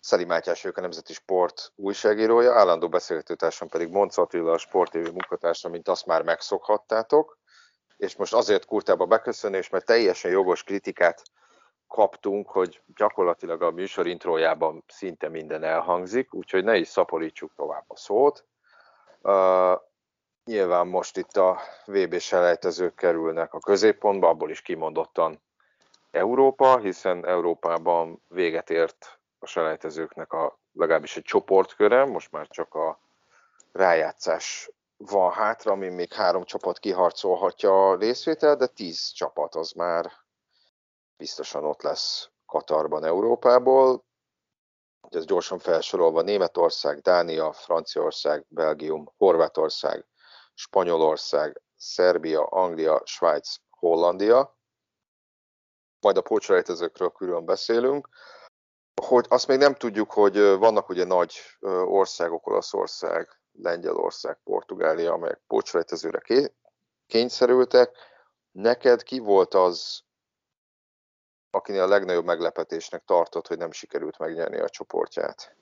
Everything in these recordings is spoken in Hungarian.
Szeli Mátyás ők a Nemzeti Sport újságírója, állandó beszélgetőtársam pedig Monc Attila, a Sport TV munkatársa, mint azt már megszokhattátok. És most azért kurtába beköszönés, mert teljesen jogos kritikát kaptunk, hogy gyakorlatilag a műsor intrójában szinte minden elhangzik, úgyhogy ne is szaporítsuk tovább a szót. Uh, nyilván most itt a VB selejtezők kerülnek a középpontba, abból is kimondottan Európa, hiszen Európában véget ért a selejtezőknek a legalábbis egy csoportköre, most már csak a rájátszás van hátra, ami még három csapat kiharcolhatja a részvétel, de tíz csapat az már biztosan ott lesz Katarban, Európából. Ez gyorsan felsorolva Németország, Dánia, Franciaország, Belgium, Horvátország, Spanyolország, Szerbia, Anglia, Svájc, Hollandia. Majd a pócselejtezőkről külön beszélünk hogy azt még nem tudjuk, hogy vannak ugye nagy országok, Olaszország, Lengyelország, Portugália, amelyek pócselejtezőre kényszerültek. Neked ki volt az, akinél a legnagyobb meglepetésnek tartott, hogy nem sikerült megnyerni a csoportját?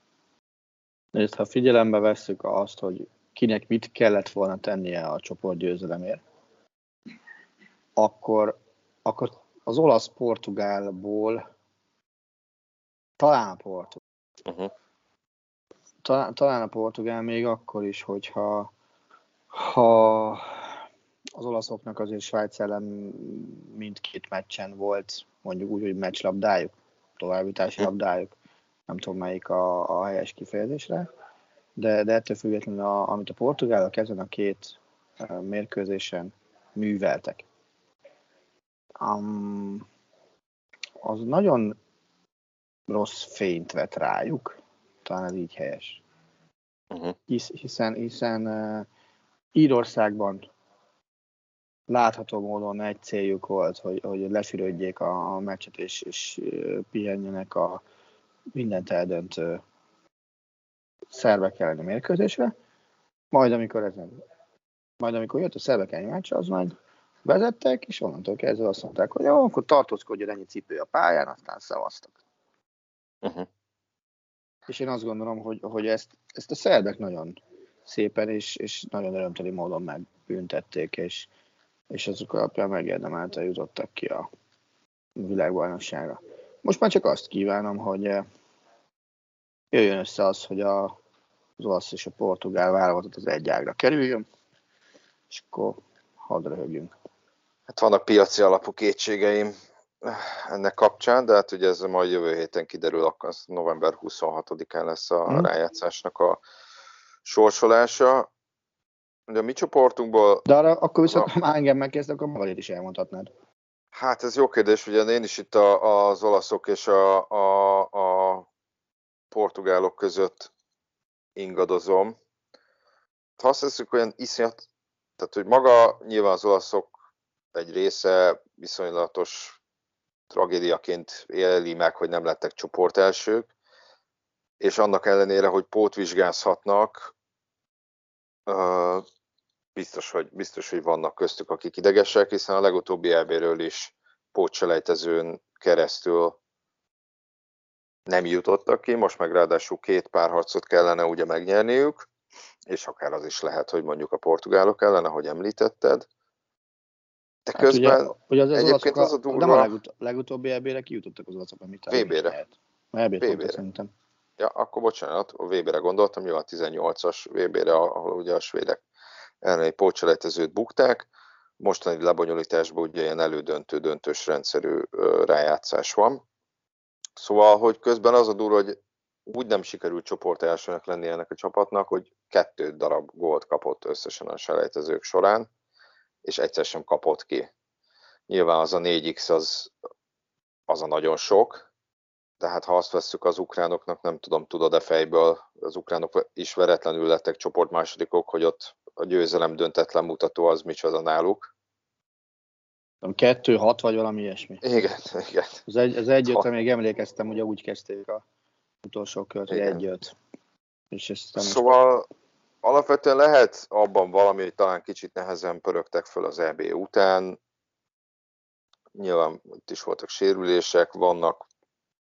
Nézd, ha figyelembe vesszük azt, hogy kinek mit kellett volna tennie a csoport győzelemért, akkor, akkor az olasz-portugálból talán a portugál. Uh-huh. Talán, talán a portugál még akkor is, hogyha ha az olaszoknak azért Svájc ellen mindkét meccsen volt, mondjuk úgy, hogy meccslabdájuk, továbbítási uh-huh. labdájuk, nem tudom melyik a, a helyes kifejezésre, de, de ettől függetlenül, a, amit a portugálok ezen a két mérkőzésen műveltek, um, az nagyon rossz fényt vet rájuk, talán ez így helyes. Uh-huh. Hisz, hiszen hiszen uh, Írországban látható módon egy céljuk volt, hogy, hogy lefürödjék a, a meccset, és, és uh, pihenjenek a mindent eldöntő szervek elleni mérkőzésre. Majd amikor ezen, majd amikor jött a szervek elleni meccs, az majd vezettek, és onnantól kezdve azt mondták, hogy jó, akkor tartózkodjon ennyi cipő a pályán, aztán szavaztak. Uh-huh. És én azt gondolom, hogy, hogy ezt, ezt a szerbek nagyon szépen és, és nagyon örömteli módon megbüntették, és, és azok alapján megérdemelte jutottak ki a világbajnokságra. Most már csak azt kívánom, hogy eh, jöjjön össze az, hogy a, az olasz és a portugál válogatott az egy ágra kerüljön, és akkor hadd röhögjünk. Hát vannak piaci alapú kétségeim ennek kapcsán, de hát ugye ez majd jövő héten kiderül, akkor az november 26-án lesz a hmm. rájátszásnak a sorsolása. De a mi csoportunkból... De arra, akkor viszont, ha már engem megkezdek, akkor magadét is elmondhatnád. Hát ez jó kérdés, ugye én is itt a, az olaszok és a, a, a portugálok között ingadozom. Ha azt hiszük, olyan iszonyat, tehát hogy maga nyilván az olaszok egy része viszonylatos tragédiaként éli meg, hogy nem lettek csoportelsők, és annak ellenére, hogy pótvizsgázhatnak, biztos, hogy, biztos, hogy vannak köztük, akik idegesek, hiszen a legutóbbi elbéről is pótselejtezőn keresztül nem jutottak ki, most meg ráadásul két párharcot kellene ugye megnyerniük, és akár az is lehet, hogy mondjuk a portugálok ellen, ahogy említetted. De hát közben ugye, ugye az, az egyébként az a durva... Nem a legut- legutóbbi EB-re kijutottak az olaszok, amit VB-re. VB-re. szerintem. Ja, akkor bocsánat, a VB-re gondoltam, jó, a 18-as VB-re, ahol ugye a svédek elleni pótselejtezőt bukták, mostani lebonyolításban ugye ilyen elődöntő, döntős rendszerű rájátszás van. Szóval, hogy közben az a durva, hogy úgy nem sikerült csoport elsőnek lenni ennek a csapatnak, hogy kettő darab gólt kapott összesen a selejtezők során, és egyszer sem kapott ki. Nyilván az a 4x az, az a nagyon sok, de hát ha azt vesszük az ukránoknak, nem tudom, tudod-e fejből, az ukránok is veretlenül lettek csoport másodikok, hogy ott a győzelem döntetlen mutató az micsoda náluk. Nem, kettő, hat vagy valami ilyesmi. Igen, igen. Az, egy, az egyöt, még emlékeztem, hogy úgy kezdték a utolsó kört, hogy egy-öt. És ezt szóval. Alapvetően lehet abban valami, hogy talán kicsit nehezen pörögtek föl az EB után. Nyilván itt is voltak sérülések, vannak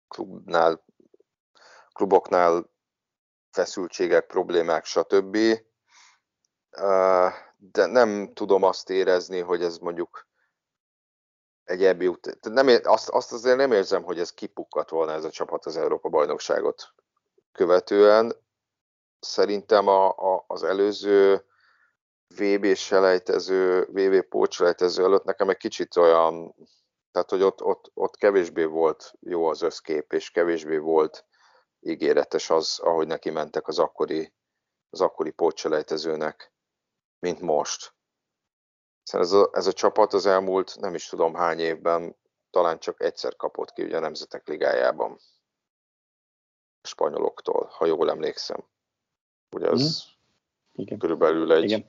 klubnál, kluboknál feszültségek, problémák, stb. De nem tudom azt érezni, hogy ez mondjuk egy EB után. Nem, azt, azt azért nem érzem, hogy ez kipukkat volna ez a csapat az Európa bajnokságot követően. Szerintem a, a, az előző VB selejtező, VB pócselejtező előtt nekem egy kicsit olyan, tehát hogy ott, ott, ott kevésbé volt jó az összkép, és kevésbé volt ígéretes az, ahogy neki mentek az akkori, az akkori pócselejtezőnek, mint most. Szóval ez a, ez a csapat az elmúlt nem is tudom hány évben talán csak egyszer kapott ki ugye a Nemzetek Ligájában a spanyoloktól, ha jól emlékszem. Ugye az mm. Igen. körülbelül egy Igen.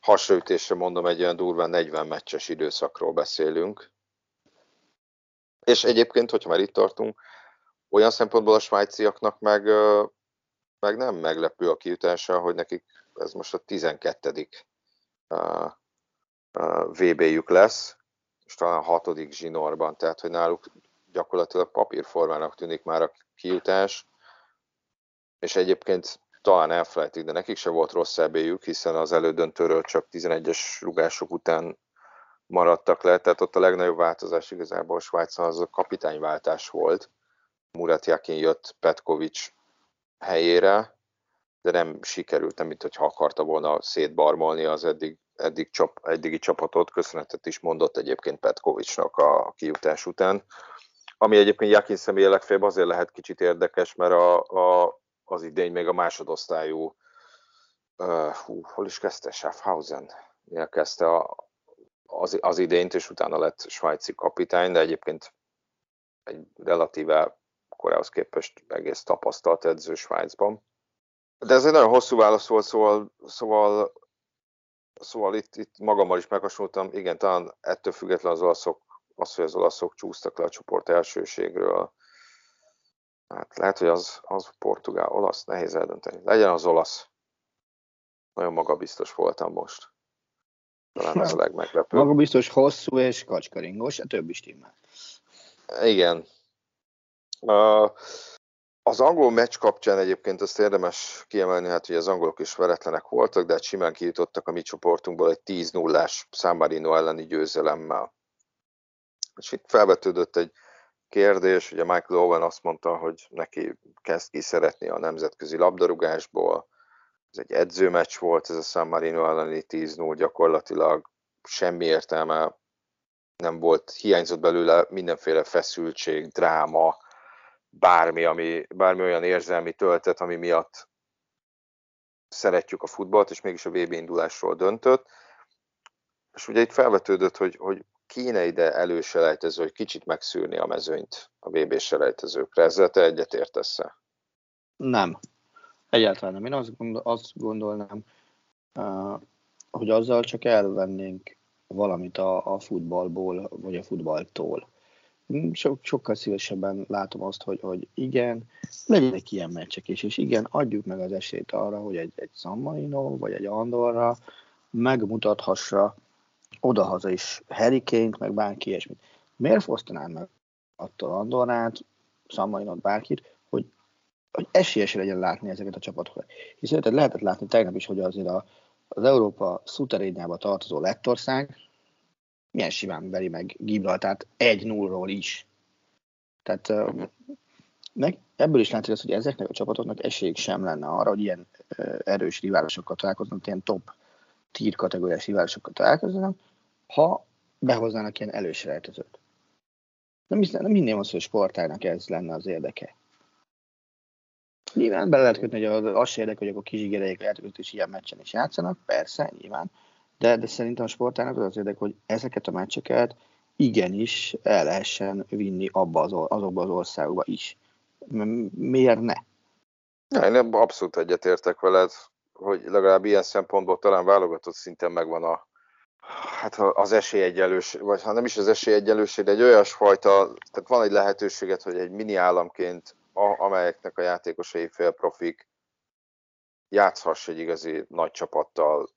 hasraütésre mondom, egy olyan durván 40 meccses időszakról beszélünk. És egyébként, hogyha már itt tartunk, olyan szempontból a svájciaknak meg, meg nem meglepő a kijutása, hogy nekik ez most a 12 VB-jük lesz, és talán a hatodik zsinórban, tehát hogy náluk gyakorlatilag papírformának tűnik már a kijutás, és egyébként talán elfelejtik, de nekik se volt rossz ebéjük, hiszen az elődöntőről csak 11-es rugások után maradtak le, tehát ott a legnagyobb változás igazából a Svájcon az a kapitányváltás volt. Murat Jakin jött Petkovics helyére, de nem sikerült, nem mint hogyha akarta volna szétbarmolni az eddig eddig csap, eddigi csapatot, köszönetet is mondott egyébként Petkovicsnak a kijutás után. Ami egyébként Jakin személye legfeljebb azért lehet kicsit érdekes, mert a, a, az idény még a másodosztályú, uh, hú, hol is kezdte? Schaffhausen kezdte a, az, az idényt, és utána lett svájci kapitány, de egyébként egy relatíve korához képest egész tapasztalt edző Svájcban. De ez egy nagyon hosszú válasz volt, szóval, szóval Szóval itt, itt magammal is meghasonlultam, igen, talán ettől független az olaszok, az, hogy az olaszok csúsztak le a csoport elsőségről, hát lehet, hogy az, az portugál, olasz, nehéz eldönteni. Legyen az olasz. Nagyon magabiztos voltam most. Talán ez a legmeglepőbb. Magabiztos, hosszú és kacskaringos, a többi stimmel. Igen. Uh, az angol meccs kapcsán egyébként azt érdemes kiemelni, hát, hogy az angolok is veretlenek voltak, de hát simán kijutottak a mi csoportunkból egy 10-0-ás San Marino elleni győzelemmel. És itt felvetődött egy kérdés, ugye Michael Owen azt mondta, hogy neki kezd ki szeretni a nemzetközi labdarúgásból, ez egy edzőmeccs volt, ez a San Marino elleni 10-0 gyakorlatilag, semmi értelme nem volt, hiányzott belőle mindenféle feszültség, dráma, bármi, ami, bármi olyan érzelmi töltet, ami miatt szeretjük a futballt, és mégis a VB indulásról döntött. És ugye itt felvetődött, hogy, hogy kéne ide előselejtező, hogy kicsit megszűrni a mezőnyt a VB selejtezőkre. Ezzel te egyetértesz? Nem. Egyáltalán nem. Én azt, gondol, azt gondolnám, hogy azzal csak elvennénk valamit a, a futballból, vagy a futballtól so, sokkal szívesebben látom azt, hogy, hogy igen, legyenek ilyen meccsek is, és igen, adjuk meg az esélyt arra, hogy egy, egy San Marino, vagy egy Andorra megmutathassa odahaza is Harry Kane-t, meg bárki ilyesmit. Miért fosztanám meg attól Andorrát, San Marino-t, bárkit, hogy, hogy esélyes legyen látni ezeket a csapatokat. Hiszen lehetett látni tegnap is, hogy azért a, az Európa szuterényába tartozó Lettország milyen simán veri meg Gibraltárt egy nullról is. Tehát meg, ebből is látszik az, hogy ezeknek a csapatoknak esélyük sem lenne arra, hogy ilyen erős riválisokkal találkoznak, ilyen top tír kategóriás riválisokkal találkoznak, ha behoznának ilyen előselejtezőt. Nem, nem hinném azt, hogy sportágnak ez lenne az érdeke. Nyilván bele lehet kötni, hogy az, az érdeke, hogy akkor kizsigereik lehet, hogy is ilyen meccsen is játszanak, persze, nyilván, de, de szerintem a sportának az az érdeke, hogy ezeket a meccseket igenis el lehessen vinni abba az, azokba az országokba is. Miért ne? Ja, én abszolút egyetértek veled, hogy legalább ilyen szempontból talán válogatott szinten megvan a, hát az esélyegyelőség, vagy ha nem is az esélyegyelőség, de egy olyasfajta, tehát van egy lehetőséget, hogy egy mini államként, a, amelyeknek a játékosai félprofik játszhass egy igazi nagy csapattal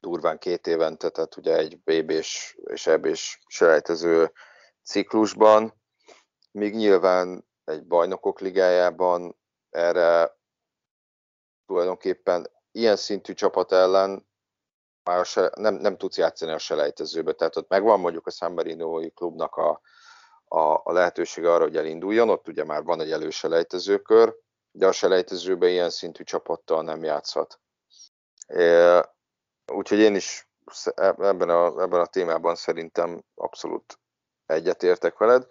durván két évente, tehát ugye egy BB-s és EB-s selejtező ciklusban, míg nyilván egy bajnokok ligájában erre tulajdonképpen ilyen szintű csapat ellen már se, nem, nem tudsz játszani a selejtezőbe. Tehát ott megvan mondjuk a San Marino klubnak a, a, a lehetősége arra, hogy elinduljon, ott ugye már van egy előselejtezőkör, de a selejtezőbe ilyen szintű csapattal nem játszhat. É, úgyhogy én is ebben a, ebben a témában szerintem abszolút egyetértek veled.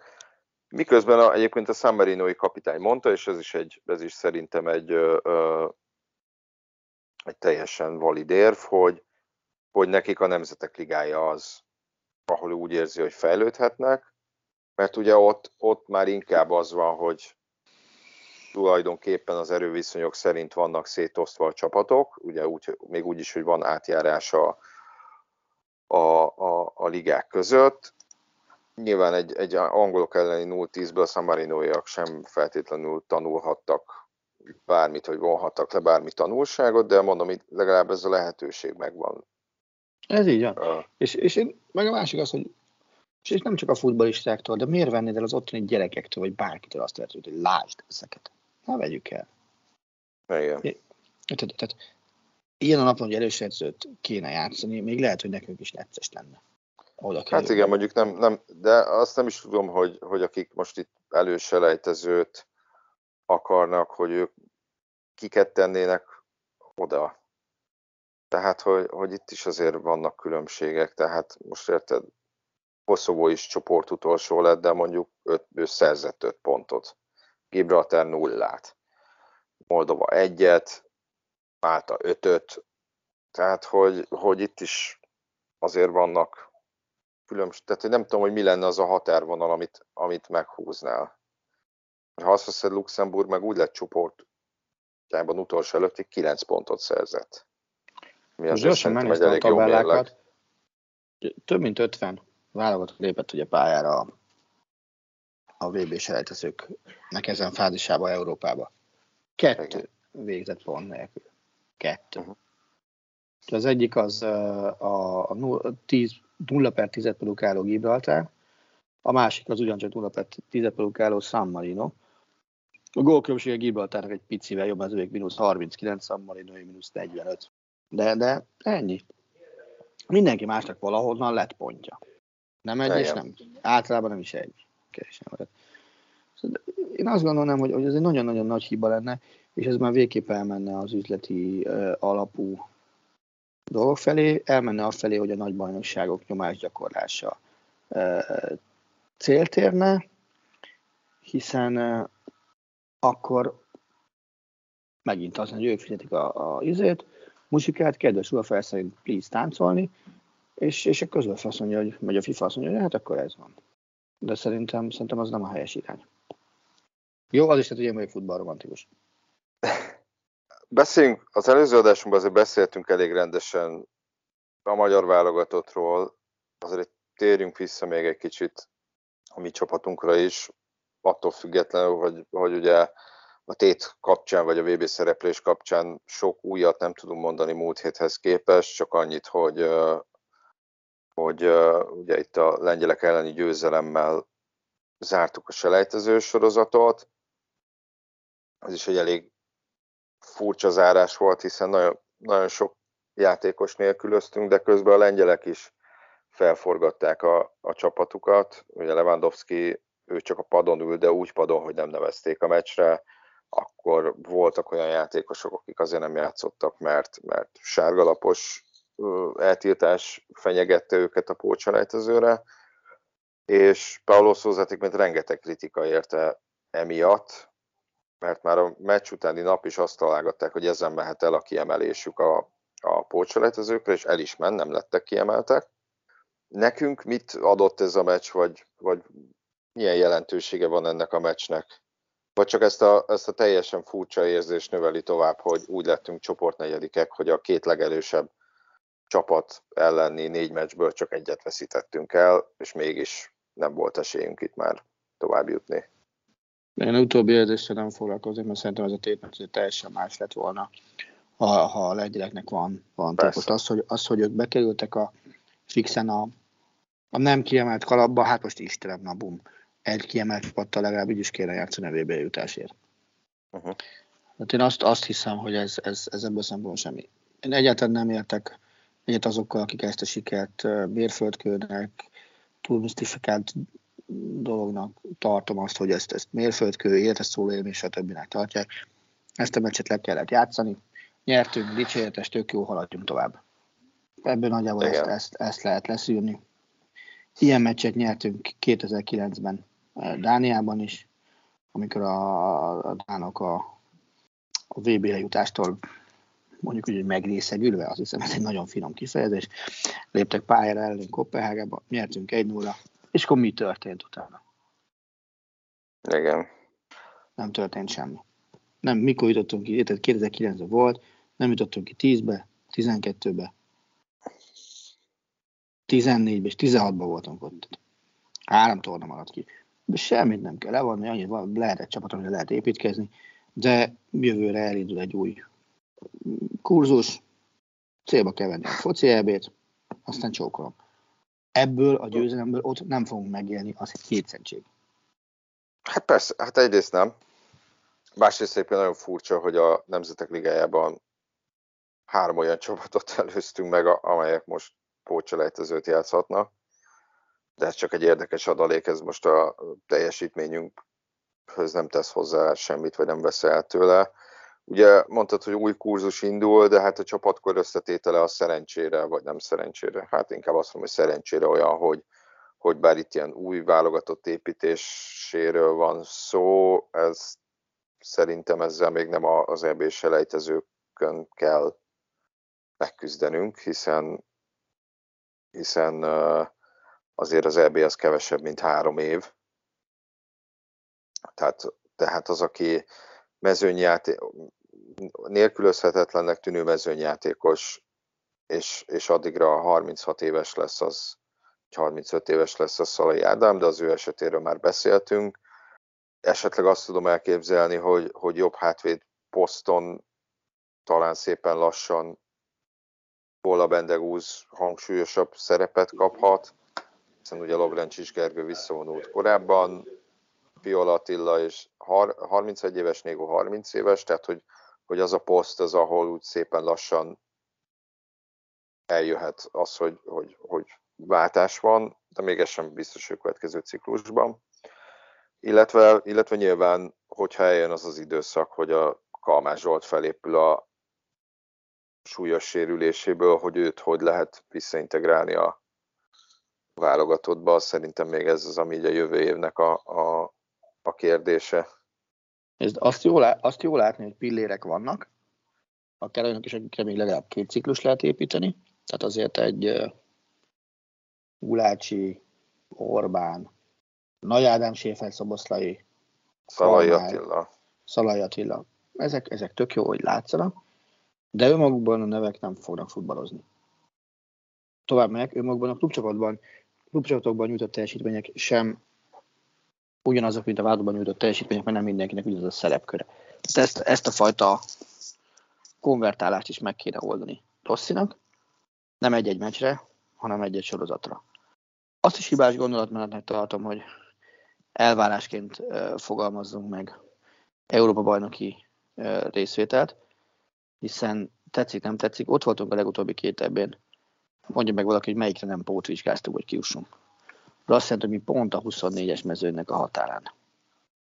Miközben a, egyébként a San Marino kapitány mondta, és ez is, egy, ez is szerintem egy, ö, egy teljesen valid érv, hogy, hogy nekik a Nemzetek Ligája az, ahol úgy érzi, hogy fejlődhetnek, mert ugye ott, ott már inkább az van, hogy tulajdonképpen az erőviszonyok szerint vannak szétosztva a csapatok, ugye úgy, még úgy is, hogy van átjárás a, a, a, a ligák között, nyilván egy, egy angolok elleni 0-10-ből a Samarinóiak sem feltétlenül tanulhattak bármit, hogy vonhattak le bármi tanulságot, de mondom, itt legalább ez a lehetőség megvan. Ez így van. Uh. És, és én, meg a másik az, hogy és nem csak a futballistáktól, de miért vennéd el az otthoni gyerekektől, vagy bárkitől azt lehet, hogy lásd ezeket. Na, vegyük el. Igen. Tehát, tehát ilyen a napon, hogy elősedzőt kéne játszani, még lehet, hogy nekünk is necces lenne. Oda hát igen, mondjuk nem, nem, de azt nem is tudom, hogy, hogy akik most itt előselejtezőt akarnak, hogy ők kiket tennének oda. Tehát, hogy, hogy itt is azért vannak különbségek, tehát most érted, Koszovó is csoport utolsó lett, de mondjuk öt, ő szerzett öt pontot. Gibraltar nullát. Moldova egyet, Málta ötöt. Tehát, hogy, hogy itt is azért vannak különbség, tehát hogy nem tudom, hogy mi lenne az a határvonal, amit, amit meghúznál. Ha azt veszed, Luxemburg meg úgy lett csoport, utolsó előtti 9 pontot szerzett. Mi az gyorsan megnéztem a tabellákat. Több mint 50 válogatott lépett ugye pályára a, a VB selejtezőknek ezen fázisába Európába. Kettő Igen. végzett pont nélkül. Kettő. Uh-huh. Az egyik az a, a 10, 0 per 10 produkáló Gibraltár, a másik az ugyancsak 0 per 10 produkáló San Marino. A gólkülönbség a Gibraltárnak egy picivel jobb, az ők mínusz 39, San Marino mínusz 45. De, de ennyi. Mindenki másnak valahonnan lett pontja. Nem egy, és nem. Általában nem is egy. Kevesen szóval Én azt gondolom, hogy, hogy ez egy nagyon-nagyon nagy hiba lenne, és ez már végképp elmenne az üzleti uh, alapú dolgok felé, elmenne felé, hogy a nagy bajnokságok nyomásgyakorlása uh, célt érne, hiszen uh, akkor megint az, hogy ők fizetik a, a izét, muzsikát, kedves UFL szerint please táncolni, és, és a közös azt mondja, hogy, vagy a FIFA azt mondja, hogy hát akkor ez van. De szerintem, szerintem az nem a helyes irány. Jó, az is tehát, hogy én vagyok futballromantikus. Beszéljünk, az előző adásunkban azért beszéltünk elég rendesen a magyar válogatottról, azért térjünk vissza még egy kicsit a mi csapatunkra is, attól függetlenül, hogy, hogy ugye a tét kapcsán, vagy a VB szereplés kapcsán sok újat nem tudunk mondani múlt héthez képest, csak annyit, hogy, hogy ugye itt a lengyelek elleni győzelemmel zártuk a selejtező sorozatot. Ez is egy elég furcsa zárás volt, hiszen nagyon, nagyon sok játékos nélkülöztünk, de közben a lengyelek is felforgatták a, a csapatukat. Ugye Lewandowski, ő csak a padon ül, de úgy padon, hogy nem nevezték a meccsre. akkor voltak olyan játékosok, akik azért nem játszottak, mert, mert sárgalapos eltiltás fenyegette őket a pócselejtezőre, és Paulo Szózatik, mint rengeteg kritika érte emiatt, mert már a meccs utáni nap is azt találgatták, hogy ezen mehet el a kiemelésük a, a pócselejtezőkre, és el is ment, nem lettek kiemeltek. Nekünk mit adott ez a meccs, vagy, vagy milyen jelentősége van ennek a meccsnek? Vagy csak ezt a, ezt a teljesen furcsa érzést növeli tovább, hogy úgy lettünk csoportnegyedikek, hogy a két legerősebb csapat elleni négy meccsből csak egyet veszítettünk el, és mégis nem volt esélyünk itt már tovább jutni. Én utóbbi érzéssel nem foglalkozom, mert szerintem ez a tétmeccs teljesen más lett volna, ha, ha a legyileknek van, van tékot. Az hogy, az, hogy ők bekerültek a fixen a, a nem kiemelt kalapba, hát most Istenem, na bum egy kiemelt csapattal legalább így is kéne játszani a VB jutásért. Uh-huh. Hát én azt, azt hiszem, hogy ez, ez, ez ebből szempontból semmi. Én egyáltalán nem értek egyet azokkal, akik ezt a sikert mérföldkőnek, túl misztifikált dolognak tartom azt, hogy ezt, ezt mérföldkő, életes szólélmény, stb. tartják. Ezt a meccset le kellett játszani. Nyertünk, dicséretes, tök jó, haladjunk tovább. Ebből nagyjából ezt, ezt, ezt lehet leszűrni. Ilyen meccset nyertünk 2009-ben Dániában is, amikor a, a Dánok a, a VB lejutástól mondjuk úgy, hogy megrészegülve, azt hiszem ez egy nagyon finom kifejezés, léptek pályára ellen Kopenhágába, nyertünk 1-0, és akkor mi történt utána? Igen. Nem történt semmi. Nem, mikor jutottunk ki, tehát 2009-ben volt, nem jutottunk ki 10-be, 12-be, 14-be és 16-ban voltunk ott. Három torna maradt ki semmit nem kell levonni, annyit van, lehet egy csapat, amire lehet építkezni, de jövőre elindul egy új kurzus, célba kell venni a foci elbét, aztán csókolom. Ebből a győzelemből ott nem fogunk megélni, az egy kétszentség. Hát persze, hát egyrészt nem. Másrészt szépen nagyon furcsa, hogy a Nemzetek Ligájában három olyan csapatot előztünk meg, amelyek most pócselejtezőt játszhatnak de ez csak egy érdekes adalék, ez most a teljesítményünkhöz nem tesz hozzá semmit, vagy nem vesz el tőle. Ugye mondtad, hogy új kurzus indul, de hát a csapatkor összetétele a szerencsére, vagy nem szerencsére, hát inkább azt mondom, hogy szerencsére olyan, hogy, hogy bár itt ilyen új válogatott építéséről van szó, ez szerintem ezzel még nem az EB selejtezőkön kell megküzdenünk, hiszen hiszen uh, azért az EB az kevesebb, mint három év. Tehát, tehát az, aki mezőnyjáték, nélkülözhetetlennek tűnő mezőnyjátékos, és, és addigra 36 éves lesz az, 35 éves lesz a Szalai Ádám, de az ő esetéről már beszéltünk. Esetleg azt tudom elképzelni, hogy, hogy jobb hátvéd poszton talán szépen lassan Bola Bendegúz hangsúlyosabb szerepet kaphat hiszen ugye Lovrencsis Gergő visszavonult korábban, Viola Attila és 31 éves, Négo 30 éves, tehát hogy, hogy az a poszt az, ahol úgy szépen lassan eljöhet az, hogy, hogy, hogy váltás van, de még ez sem biztos, hogy következő ciklusban. Illetve, illetve nyilván, hogyha eljön az az időszak, hogy a Kalmás Zsolt felépül a súlyos sérüléséből, hogy őt hogy lehet visszaintegrálni a válogatottba, szerintem még ez az, ami így a jövő évnek a, a, a kérdése. Ez azt, jó, azt jó látni, hogy pillérek vannak, akár olyanok is, akikre még legalább két ciklus lehet építeni. Tehát azért egy Gulácsi, Orbán, Nagy Ádám Séfer Szoboszlai, Szalai Attila. Szalai Attila. Ezek, ezek tök jó, hogy látszanak, de önmagukban a nevek nem fognak futballozni. Tovább meg, önmagukban a klubcsapatban klubcsapatokban nyújtott teljesítmények sem ugyanazok, mint a vádban nyújtott teljesítmények, mert nem mindenkinek ugyanaz a szerepköre. Ezt, ezt a fajta konvertálást is meg kéne oldani Rosszinak, nem egy-egy meccsre, hanem egy-egy sorozatra. Azt is hibás gondolatmenetnek tartom, hogy elvárásként fogalmazzunk meg Európa bajnoki részvételt, hiszen tetszik, nem tetszik, ott voltunk a legutóbbi két ebben, mondja meg valaki, hogy melyikre nem pótvizsgáztuk, hogy kiussunk. De azt jelenti, hogy mi pont a 24-es mezőnek a határán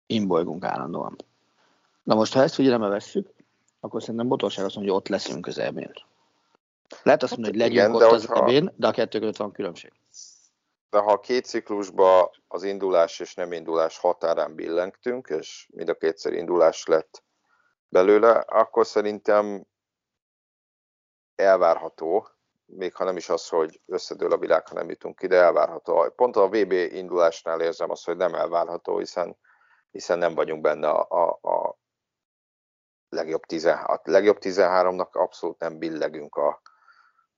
imbolygunk állandóan. Na most, ha ezt figyelembe vesszük, akkor szerintem botorság azt mondja, hogy ott leszünk az ebén. Lehet azt mondani, hogy legyünk Igen, ott az hogyha... ebén, de a kettő között van különbség. De ha a két ciklusba az indulás és nem indulás határán billengtünk, és mind a kétszer indulás lett belőle, akkor szerintem elvárható, még ha nem is az, hogy összedől a világ, ha nem jutunk ide, elvárható. Pont a VB indulásnál érzem azt, hogy nem elvárható, hiszen, hiszen nem vagyunk benne a, a, a legjobb, 16, legjobb 13-nak abszolút nem billegünk a,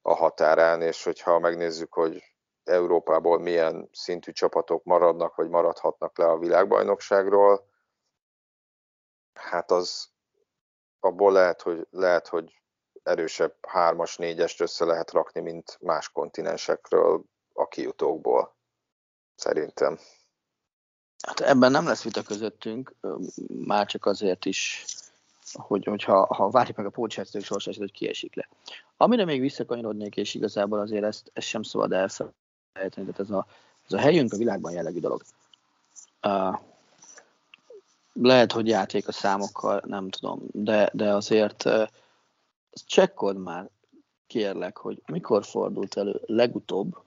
a határán, és hogyha megnézzük, hogy Európából milyen szintű csapatok maradnak, vagy maradhatnak le a világbajnokságról, hát az abból lehet, hogy, lehet, hogy erősebb hármas, négyest össze lehet rakni, mint más kontinensekről a kijutókból. Szerintem. Hát ebben nem lesz vita közöttünk, már csak azért is, hogy, hogyha ha várjuk meg a pótsercők sorsát, hogy kiesik le. Amire még visszakanyarodnék, és igazából azért ezt, ezt sem szabad elfelejteni, tehát ez a, ez a helyünk a világban jellegű dolog. Uh, lehet, hogy játék a számokkal, nem tudom, de, de azért uh, csekkold már, kérlek, hogy mikor fordult elő legutóbb,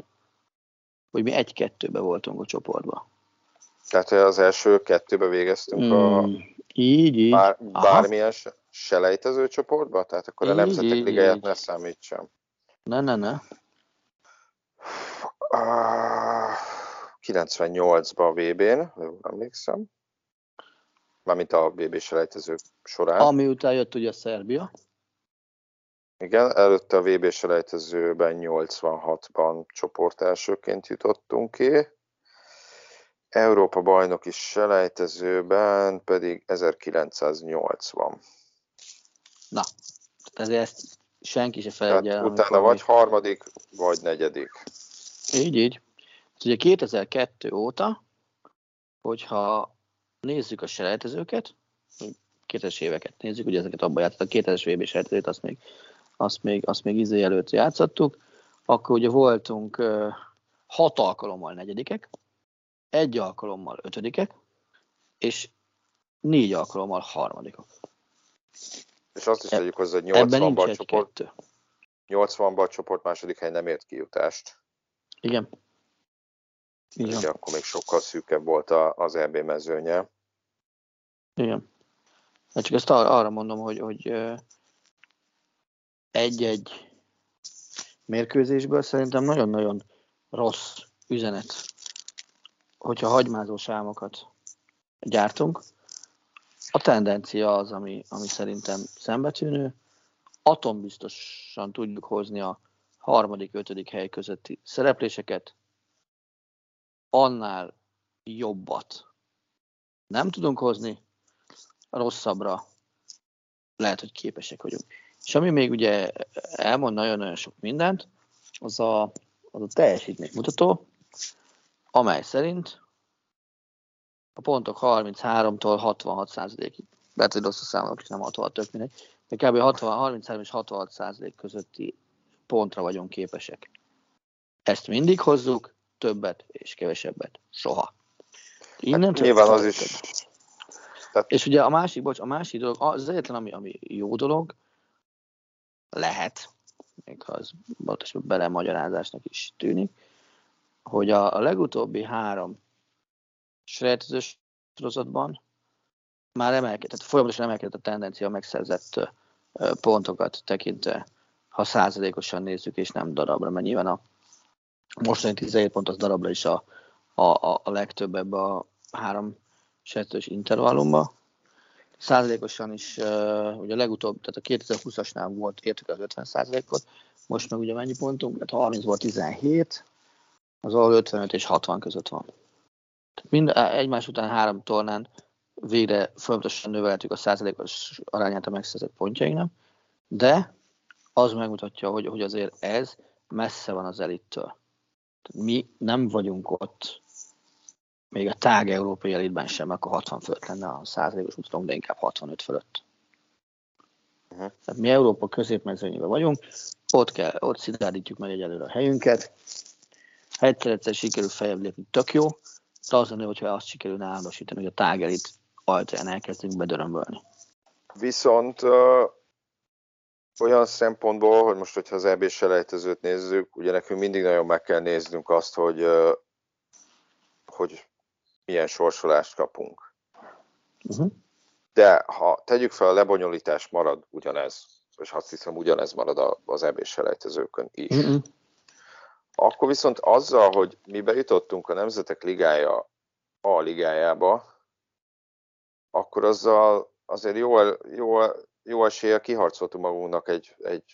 hogy mi egy-kettőbe voltunk a csoportban. Tehát az első kettőbe végeztünk mm, a így, így. Bár, bármilyen Aha. selejtező csoportba? Tehát akkor a Nemzetek Ligáját ne számítsam. Ne, ne, ne. 98-ban a VB-n, jól emlékszem. Mármint a VB selejtező során. Ami után jött ugye Szerbia. Igen, előtte a VB selejtezőben 86-ban csoport elsőként jutottunk ki. Európa bajnoki selejtezőben pedig 1980. Na, ezért ezt senki se felejtje el. Utána vagy harmadik, vagy negyedik. Így, így. Ugye 2002 óta, hogyha nézzük a selejtezőket, 2000-es éveket nézzük, ugye ezeket abban játszott, a 2000-es VB selejtezőt, azt még azt még, azt még izé előtt játszottuk, akkor ugye voltunk hat alkalommal negyedikek, egy alkalommal ötödikek, és négy alkalommal harmadikok. És azt is e- tegyük hozzá, hogy 80-ban a csoport, 80-ban a csoport második hely nem ért kijutást. Igen. Igen. Ugye akkor még sokkal szűkebb volt az EB mezőnye. Igen. Hát csak ezt arra mondom, hogy, hogy egy-egy mérkőzésből szerintem nagyon-nagyon rossz üzenet, hogyha hagymázó sámokat gyártunk. A tendencia az, ami, ami szerintem szembetűnő. Atombiztosan tudjuk hozni a harmadik, ötödik hely közötti szerepléseket, annál jobbat nem tudunk hozni, rosszabbra lehet, hogy képesek vagyunk. És ami még ugye elmond nagyon-nagyon sok mindent, az a, az a teljesítménymutató, amely szerint a pontok 33-tól 66 százalékig, lehet, hogy rossz a számolok, és nem 66 tök mindegy, de kb. 60, 33 és 66 százalék közötti pontra vagyunk képesek. Ezt mindig hozzuk, többet és kevesebbet soha. Innen hát, nyilván az is. Tehát... És ugye a másik, bocs, a másik dolog, az egyetlen, ami, ami jó dolog, lehet, még ha az pontosan belemagyarázásnak is tűnik, hogy a, a legutóbbi három srejtezős sorozatban már emelkedett, tehát folyamatosan emelkedett a tendencia a megszerzett pontokat tekintve, ha százalékosan nézzük, és nem darabra, mert nyilván a mostani 17 pont az darabra is a, a, a legtöbb ebbe a három sejtős intervallumba, százalékosan is, uh, ugye legutóbb, tehát a 2020-asnál volt, értük az 50 százalékot, most meg ugye mennyi pontunk, tehát 30 volt 17, az ahol 55 és 60 között van. Tehát mind, egymás után három tornán végre folyamatosan növeltük a százalékos arányát a megszerzett pontjainknak, de az megmutatja, hogy, hogy azért ez messze van az elittől. Mi nem vagyunk ott még a tág európai elitben sem, akkor 60 fölött lenne a százalékos mutatónk, de inkább 65 fölött. Uh-huh. Tehát mi Európa középmezőnyében vagyunk, ott, kell, ott szilárdítjuk meg egyelőre a helyünket. Ha egyszer-egyszer sikerül feljebb lépni, tök jó, de az lenne, hogyha azt sikerülne állandósítani, hogy a tágelit ajtaján elkezdünk bedörömbölni. Viszont uh, olyan szempontból, hogy most, hogyha az EB selejtezőt nézzük, ugye nekünk mindig nagyon meg kell néznünk azt, hogy, uh, hogy milyen sorsolást kapunk. Uh-huh. De ha tegyük fel, a lebonyolítás marad ugyanez, és azt hiszem ugyanez marad az EB selejtezőkön is. Uh-huh. Akkor viszont azzal, hogy mi bejutottunk a Nemzetek Ligája A ligájába, akkor azzal azért jó, jó, jó eséllyel kiharcoltunk magunknak egy, egy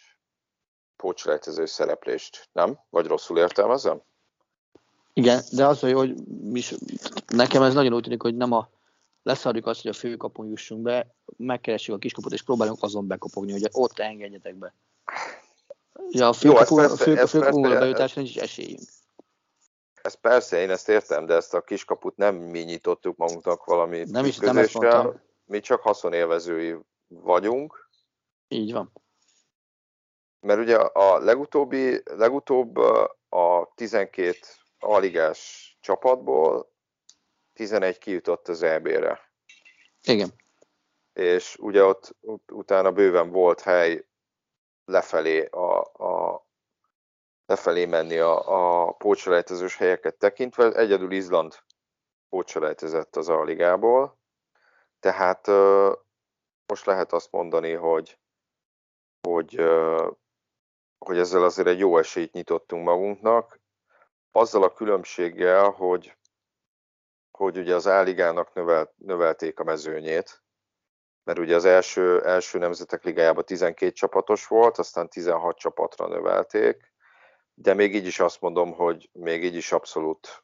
pócselejtező szereplést, nem? Vagy rosszul értelmezem? Igen, de az, hogy mi, nekem ez nagyon úgy tűnik, hogy nem a leszarjuk azt, hogy a főkapun jussunk be, megkeressük a kiskaput, és próbálunk azon bekopogni, hogy ott engedjetek be. Ja, a főkapura bejutásra nincs esélyünk. Ez persze, én ezt értem, de ezt a kiskaput nem mi nyitottuk magunknak valami nem is, nem ezt mondtam. Mi csak haszonélvezői vagyunk. Így van. Mert ugye a legutóbbi, legutóbb a 12 aligás csapatból 11 kijutott az EB-re. Igen. És ugye ott ut- utána bőven volt hely lefelé a, a lefelé menni a, a pócselejtezős helyeket tekintve. Egyedül Izland pócselejtezett az a ligából. Tehát most lehet azt mondani, hogy, hogy, hogy ezzel azért egy jó esélyt nyitottunk magunknak, azzal a különbséggel, hogy, hogy ugye az áligának növelt, növelték a mezőnyét, mert ugye az első, első nemzetek ligájában 12 csapatos volt, aztán 16 csapatra növelték, de még így is azt mondom, hogy még így is abszolút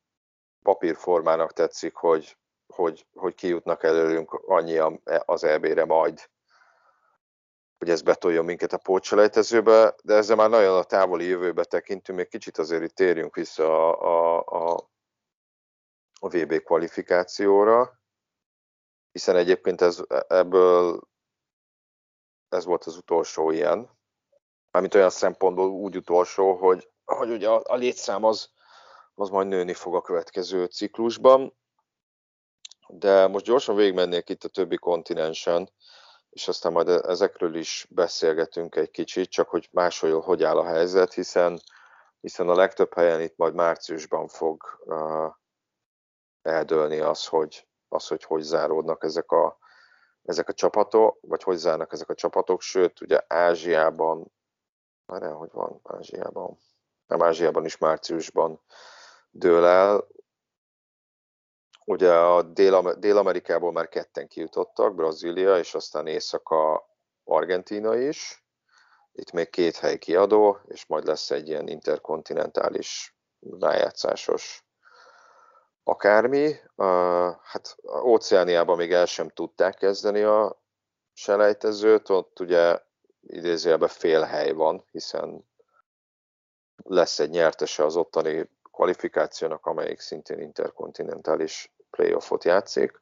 papírformának tetszik, hogy, hogy, hogy kijutnak előlünk annyi az EB-re majd, hogy ez betoljon minket a pótselejtezőbe, de ezzel már nagyon a távoli jövőbe tekintünk, még kicsit azért itt térjünk vissza a, a, a, a VB kvalifikációra, hiszen egyébként ez, ebből ez volt az utolsó ilyen, mármint olyan szempontból úgy utolsó, hogy, hogy ugye a, a létszám az, az majd nőni fog a következő ciklusban, de most gyorsan végigmennék itt a többi kontinensen, és aztán majd ezekről is beszélgetünk egy kicsit, csak hogy máshol hogy áll a helyzet, hiszen, hiszen a legtöbb helyen itt majd márciusban fog uh, eldőlni az, hogy, az, hogy hogy záródnak ezek a, ezek a csapatok, vagy hogy zárnak ezek a csapatok, sőt, ugye Ázsiában, már hogy van Ázsiában, nem Ázsiában is márciusban dől el, Ugye a Dél-Amerikából már ketten kijutottak, Brazília, és aztán Északa Argentína is. Itt még két hely kiadó, és majd lesz egy ilyen interkontinentális rájátszásos akármi. Hát Óceániában még el sem tudták kezdeni a selejtezőt, ott ugye idézőjelben fél hely van, hiszen lesz egy nyertese az ottani kvalifikációnak, amelyik szintén interkontinentális playoffot játszik.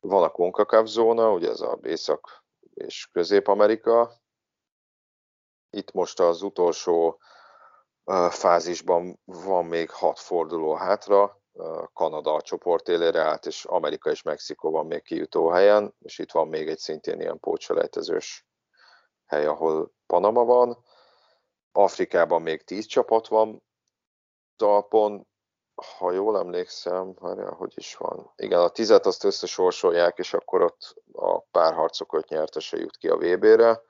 Van a CONCACAF zóna, ugye ez a Észak- és Közép-Amerika. Itt most az utolsó fázisban van még hat forduló hátra, Kanada a csoport élére állt, és Amerika és Mexikó van még kijutó helyen, és itt van még egy szintén ilyen pócselejtezős hely, ahol Panama van. Afrikában még tíz csapat van talpon, ha jól emlékszem, várjál, hogy is van. Igen, a tizet azt összesorsolják, és akkor ott a párharcok öt nyertese jut ki a VB-re.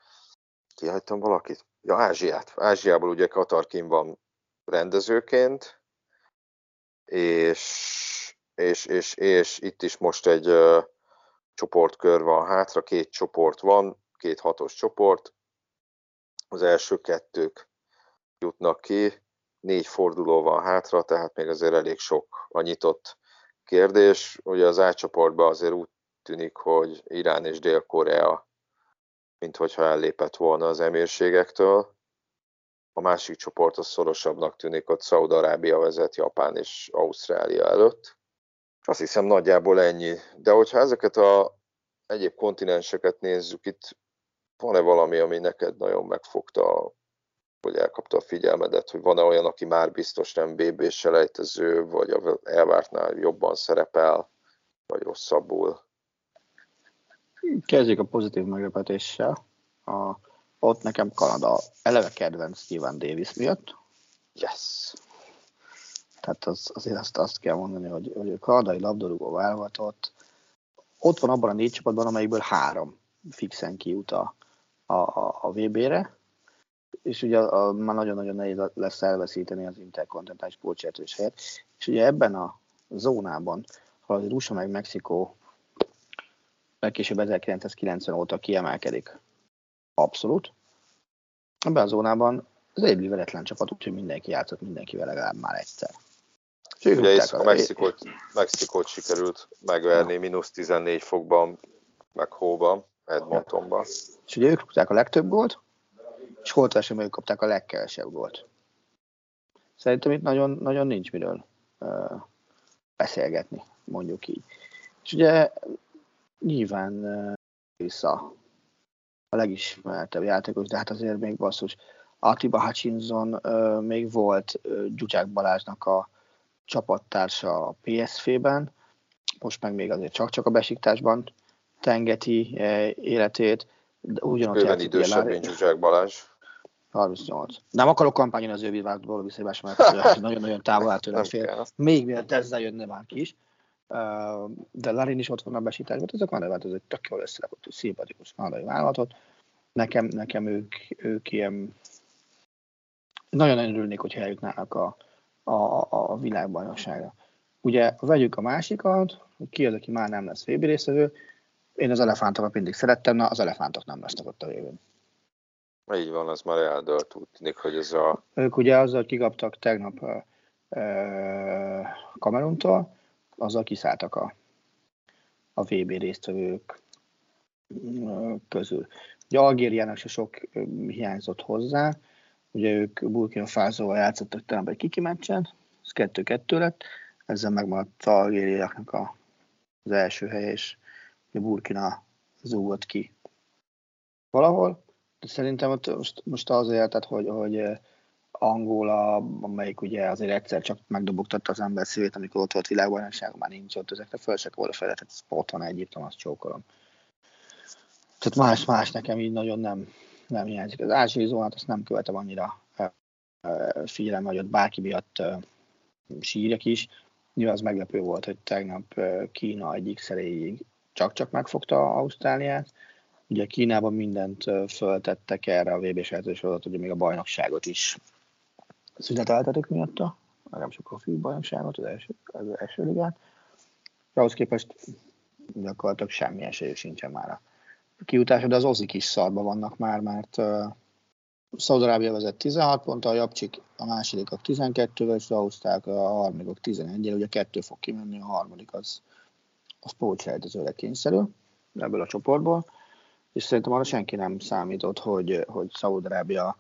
Kihagytam valakit? Ja, Ázsiát. Ázsiából ugye Katar kim van rendezőként, és, és, és, és itt is most egy uh, csoportkör van hátra, két csoport van, két hatos csoport. Az első kettők jutnak ki, négy forduló van hátra, tehát még azért elég sok a nyitott kérdés. Ugye az átcsoportban azért úgy tűnik, hogy Irán és Dél-Korea, mint hogyha ellépett volna az emírségektől. A másik csoport az szorosabbnak tűnik, ott Szaudarábia vezet Japán és Ausztrália előtt. Azt hiszem nagyjából ennyi. De hogyha ezeket a egyéb kontinenseket nézzük, itt van-e valami, ami neked nagyon megfogta hogy elkapta a figyelmedet, hogy van-e olyan, aki már biztos nem BB selejtező, vagy elvártnál jobban szerepel, vagy rosszabbul? Kezdjük a pozitív meglepetéssel. A, ott nekem Kanada eleve kedvenc Steven Davis miatt. Yes. Tehát az, azért azt, azt kell mondani, hogy, hogy a kanadai labdarúgó válogatott ott van abban a négy csapatban, amelyikből három fixen kijut a, a, a, a VB-re, és ugye a, már nagyon-nagyon nehéz lesz elveszíteni az interkontinentális sportcsertős helyet, és ugye ebben a zónában, ha az USA meg Mexikó legkésőbb 1990 óta kiemelkedik, abszolút, ebben a zónában az egyedül veretlen csapat, úgyhogy mindenki játszott mindenkivel legalább már egyszer. Ugye a Mexikót, Mexikót sikerült megverni mínusz 14 fokban, meg hóban, Edmontonban. És ugye ők kapták a legtöbb gólt, és holtversenyben ők kapták a legkevesebb gólt. Szerintem itt nagyon, nagyon nincs miről uh, beszélgetni, mondjuk így. És ugye nyilván uh, vissza a legismertebb játékos, de hát azért még basszus, Atiba Hutchinson uh, még volt uh, Balázsnak a csapattársa a PSV-ben, most meg még azért csak-csak a besiktásban tengeti eh, életét. De ugyanott Bőven idősebb, mint Zsuzsák Balázs. 38. Nem akarok kampányon az ő világból visszaívás, mert nagyon-nagyon távol áll tőlem fél. Még mielőtt ezzel jönne bárki is. De Larin is ott van a besításban, ezek van ez egy tök jól összerakott, szimpatikus kanadai vállalatot. Nekem, nekem ők, ők ilyen nagyon örülnék, hogyha eljutnának a, a, a világbajnokságra. Ugye vegyük a másikat, ki az, aki már nem lesz VB részvevő. Én az elefántokat mindig szerettem, na az elefántok nem lesznek ott a végén. Így van, az már eldölt, úgy tűnik, hogy ez a... Ők ugye azzal kikaptak tegnap uh, Kameruntól, azzal kiszálltak a, a VB résztvevők közül. Ugye Algériának se sok hiányzott hozzá, Ugye ők Burkina Faso-val játszottak talán egy kiki meccsen, ez 2-2 lett, ezzel megmaradt a algériaiaknak a, az első helye, és a Burkina zúgott ki valahol. De szerintem ott most, most az tehát, hogy, hogy eh, Angola, amelyik ugye azért egyszer csak megdobogtatta az ember szívét, amikor ott volt világbajnokság, már nincs ott, ezekre föl se volna fel, tehát ott van Egyiptom, azt csókolom. Tehát más-más nekem így nagyon nem, nem hiányzik. Az ázsiai zónát azt nem követem annyira figyelem, hogy ott bárki miatt sírjak is. Nyilván az meglepő volt, hogy tegnap Kína egyik szeréig csak-csak megfogta Ausztráliát. Ugye Kínában mindent föltettek erre a VB-s hogy ugye még a bajnokságot is. Szüneteltetik miatta, legalábbis a profi bajnokságot, az első, az első ligát. Ahhoz képest gyakorlatilag semmi esélyük sincsen már a kiutása, de az ozik is szarba vannak már, mert uh, Szaudarábia vezet 16 ponttal, Japcsik a másodikak 12-vel, és Ausztrák a harmadikok 11 ugye kettő fog kimenni, a harmadik az, az pótsejtezőre kényszerül ebből a csoportból, és szerintem arra senki nem számított, hogy, hogy Szaudarábia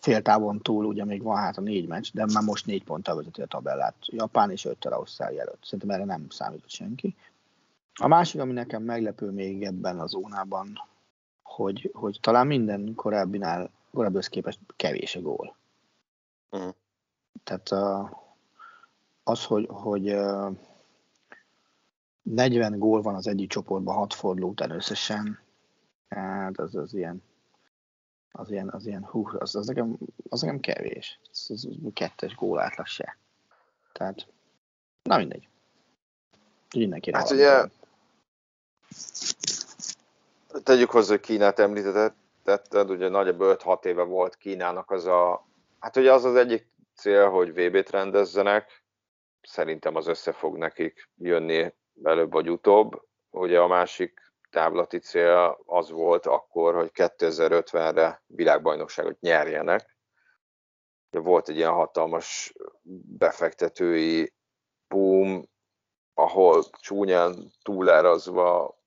fél távon túl, ugye még van hát a négy meccs, de már most négy ponttal vezeti a tabellát. Japán és öttel Ausztrália előtt. Szerintem erre nem számított senki. A másik, ami nekem meglepő még ebben a zónában, hogy, hogy talán minden korábbinál, korábbihoz képest kevés a gól. Uh-huh. Tehát az, hogy, hogy uh, 40 gól van az egyik csoportban, 6 forduló után összesen, hát az, az ilyen az ilyen, az ilyen hú, az, az, nekem, az nekem kevés. Az, az kettes gól átlag se. Tehát, na mindegy. Mindenki hát ugye, Tegyük hozzá, hogy Kínát említetted, ugye nagyjából 5-6 éve volt Kínának az a, hát ugye az az egyik cél, hogy VB-t rendezzenek, szerintem az össze fog nekik jönni előbb vagy utóbb. Ugye a másik távlati cél az volt akkor, hogy 2050-re világbajnokságot nyerjenek. Volt egy ilyen hatalmas befektetői boom, ahol csúnyán túlárazva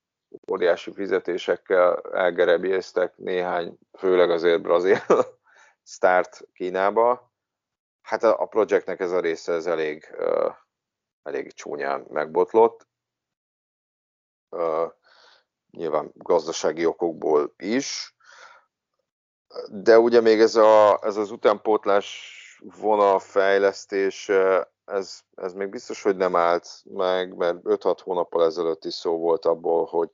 óriási fizetésekkel elgerebjéztek néhány, főleg azért brazil start Kínába. Hát a, projektnek ez a része ez elég, elég csúnyán megbotlott. Nyilván gazdasági okokból is. De ugye még ez, a, ez az utánpótlás vonal fejlesztés, ez, ez még biztos, hogy nem állt meg, mert 5-6 hónappal ezelőtt is szó volt abból, hogy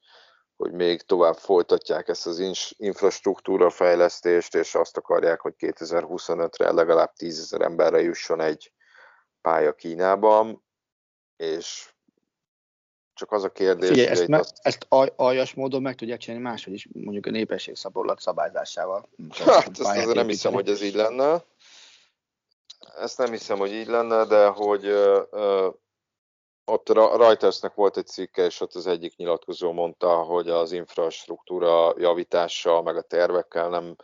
hogy még tovább folytatják ezt az infrastruktúra fejlesztést, és azt akarják, hogy 2025-re legalább 10 ezer emberre jusson egy pálya Kínában, és csak az a kérdés, Figyelj, ezt, me, azt... ezt aljas módon meg tudják csinálni máshogy is, mondjuk a népességszaborlat szabályzásával. Hát ezt azért nem hiszem, hogy ez így lenne. Ezt nem hiszem, hogy így lenne, de hogy uh, ott a Reutersnek volt egy cikke, és ott az egyik nyilatkozó mondta, hogy az infrastruktúra javítással, meg a tervekkel nem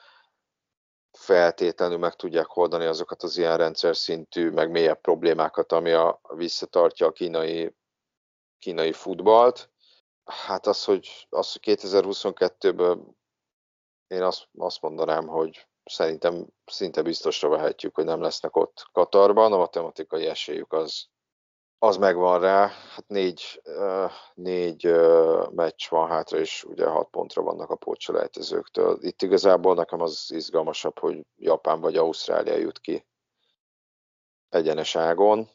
feltétlenül meg tudják oldani azokat az ilyen rendszer szintű, meg mélyebb problémákat, ami a, visszatartja a kínai, kínai futballt. Hát az, hogy, az, hogy 2022-ből én azt, azt mondanám, hogy szerintem szinte biztosra vehetjük, hogy nem lesznek ott Katarban. A matematikai esélyük az, az megvan rá. Hát négy, négy meccs van hátra, és ugye hat pontra vannak a pótselejtezőktől. Itt igazából nekem az izgalmasabb, hogy Japán vagy Ausztrália jut ki egyenes ágon.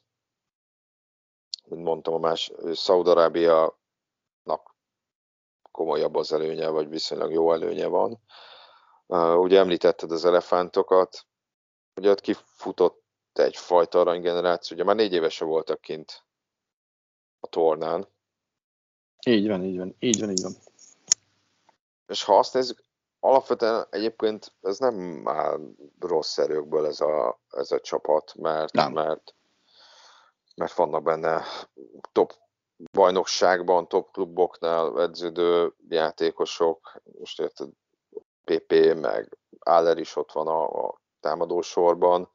Mint mondtam, a más Szaudarábia komolyabb az előnye, vagy viszonylag jó előnye van. Ugye említetted az elefántokat, ugye ott kifutott egyfajta aranygeneráció, ugye már négy évese voltak kint a tornán. Így van, így van, így van, így van. És ha azt nézzük, alapvetően egyébként ez nem áll rossz erőkből ez a, ez a csapat, mert, nem. mert, mert vannak benne top bajnokságban, top kluboknál edződő játékosok, most érted, PP, meg Aller is ott van a, a támadó sorban.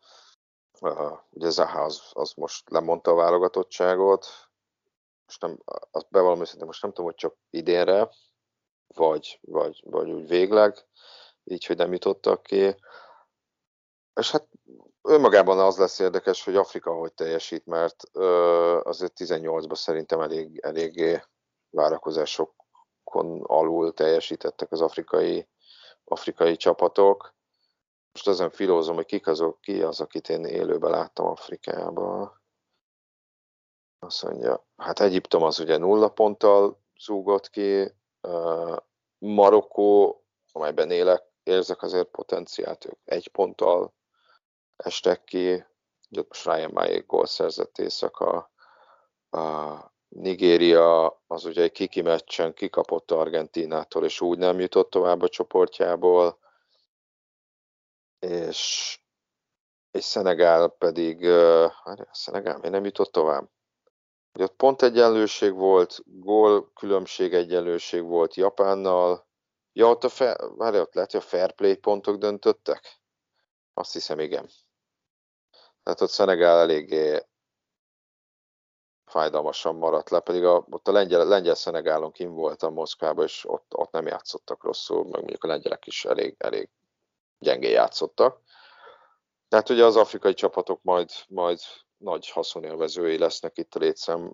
Uh, ugye Zaha az, az most lemondta a válogatottságot, most nem, azt bevallom őszintén, most nem tudom, hogy csak idénre, vagy, vagy, vagy úgy végleg, így, hogy nem jutottak ki. És hát önmagában az lesz érdekes, hogy Afrika hogy teljesít, mert azért 18-ban szerintem elég, eléggé várakozásokon alul teljesítettek az afrikai afrikai csapatok. Most ezen filózom, hogy kik azok, ki az, akit én élőben láttam Afrikában. Azt mondja, hát Egyiptom az ugye nulla ponttal zúgott ki, Marokkó, amelyben élek, érzek azért potenciált, ők egy ponttal estek ki, Ryan Mai gól szerzett éjszaka, a Nigéria az ugye egy kiki meccsen kikapott Argentinától, és úgy nem jutott tovább a csoportjából, és, és Szenegál pedig, uh, Szenegál miért nem jutott tovább? Ugye ott pont egyenlőség volt, gól különbség egyenlőség volt Japánnal, ja ott, a fe, várj, ott lehet, hogy a fair play pontok döntöttek? Azt hiszem, igen. Tehát ott Szenegál eléggé fájdalmasan maradt le, pedig a, ott a lengyel, lengyel Szenegálon kim voltam Moszkvában, és ott, ott nem játszottak rosszul, meg mondjuk a lengyelek is elég, elég gyengén játszottak. Tehát ugye az afrikai csapatok majd, majd nagy haszonélvezői lesznek itt a létszám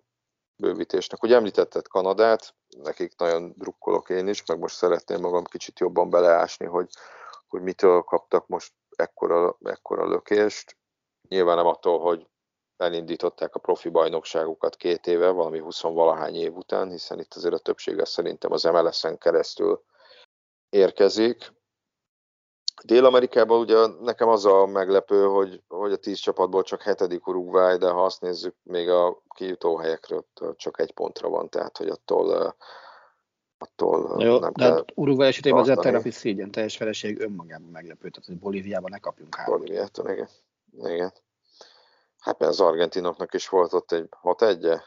bővítésnek. Ugye említetted Kanadát, nekik nagyon drukkolok én is, meg most szeretném magam kicsit jobban beleásni, hogy, hogy mitől kaptak most ekkora, ekkora lökést. Nyilván nem attól, hogy elindították a profi bajnokságukat két éve, valami 20 valahány év után, hiszen itt azért a többsége szerintem az MLS-en keresztül érkezik. Dél-Amerikában ugye nekem az a meglepő, hogy, hogy a tíz csapatból csak hetedik Uruguay, de ha azt nézzük, még a kijutó helyekről csak egy pontra van, tehát hogy attól, attól Jó, nem de kell hát Uruguay esetében az a terapi szégyen teljes feleség önmagában meglepő, tehát hogy Bolíviában ne kapjunk három. Bolíviától, igen. Igen. Hát mert az argentinoknak is volt ott egy 6 1 -e?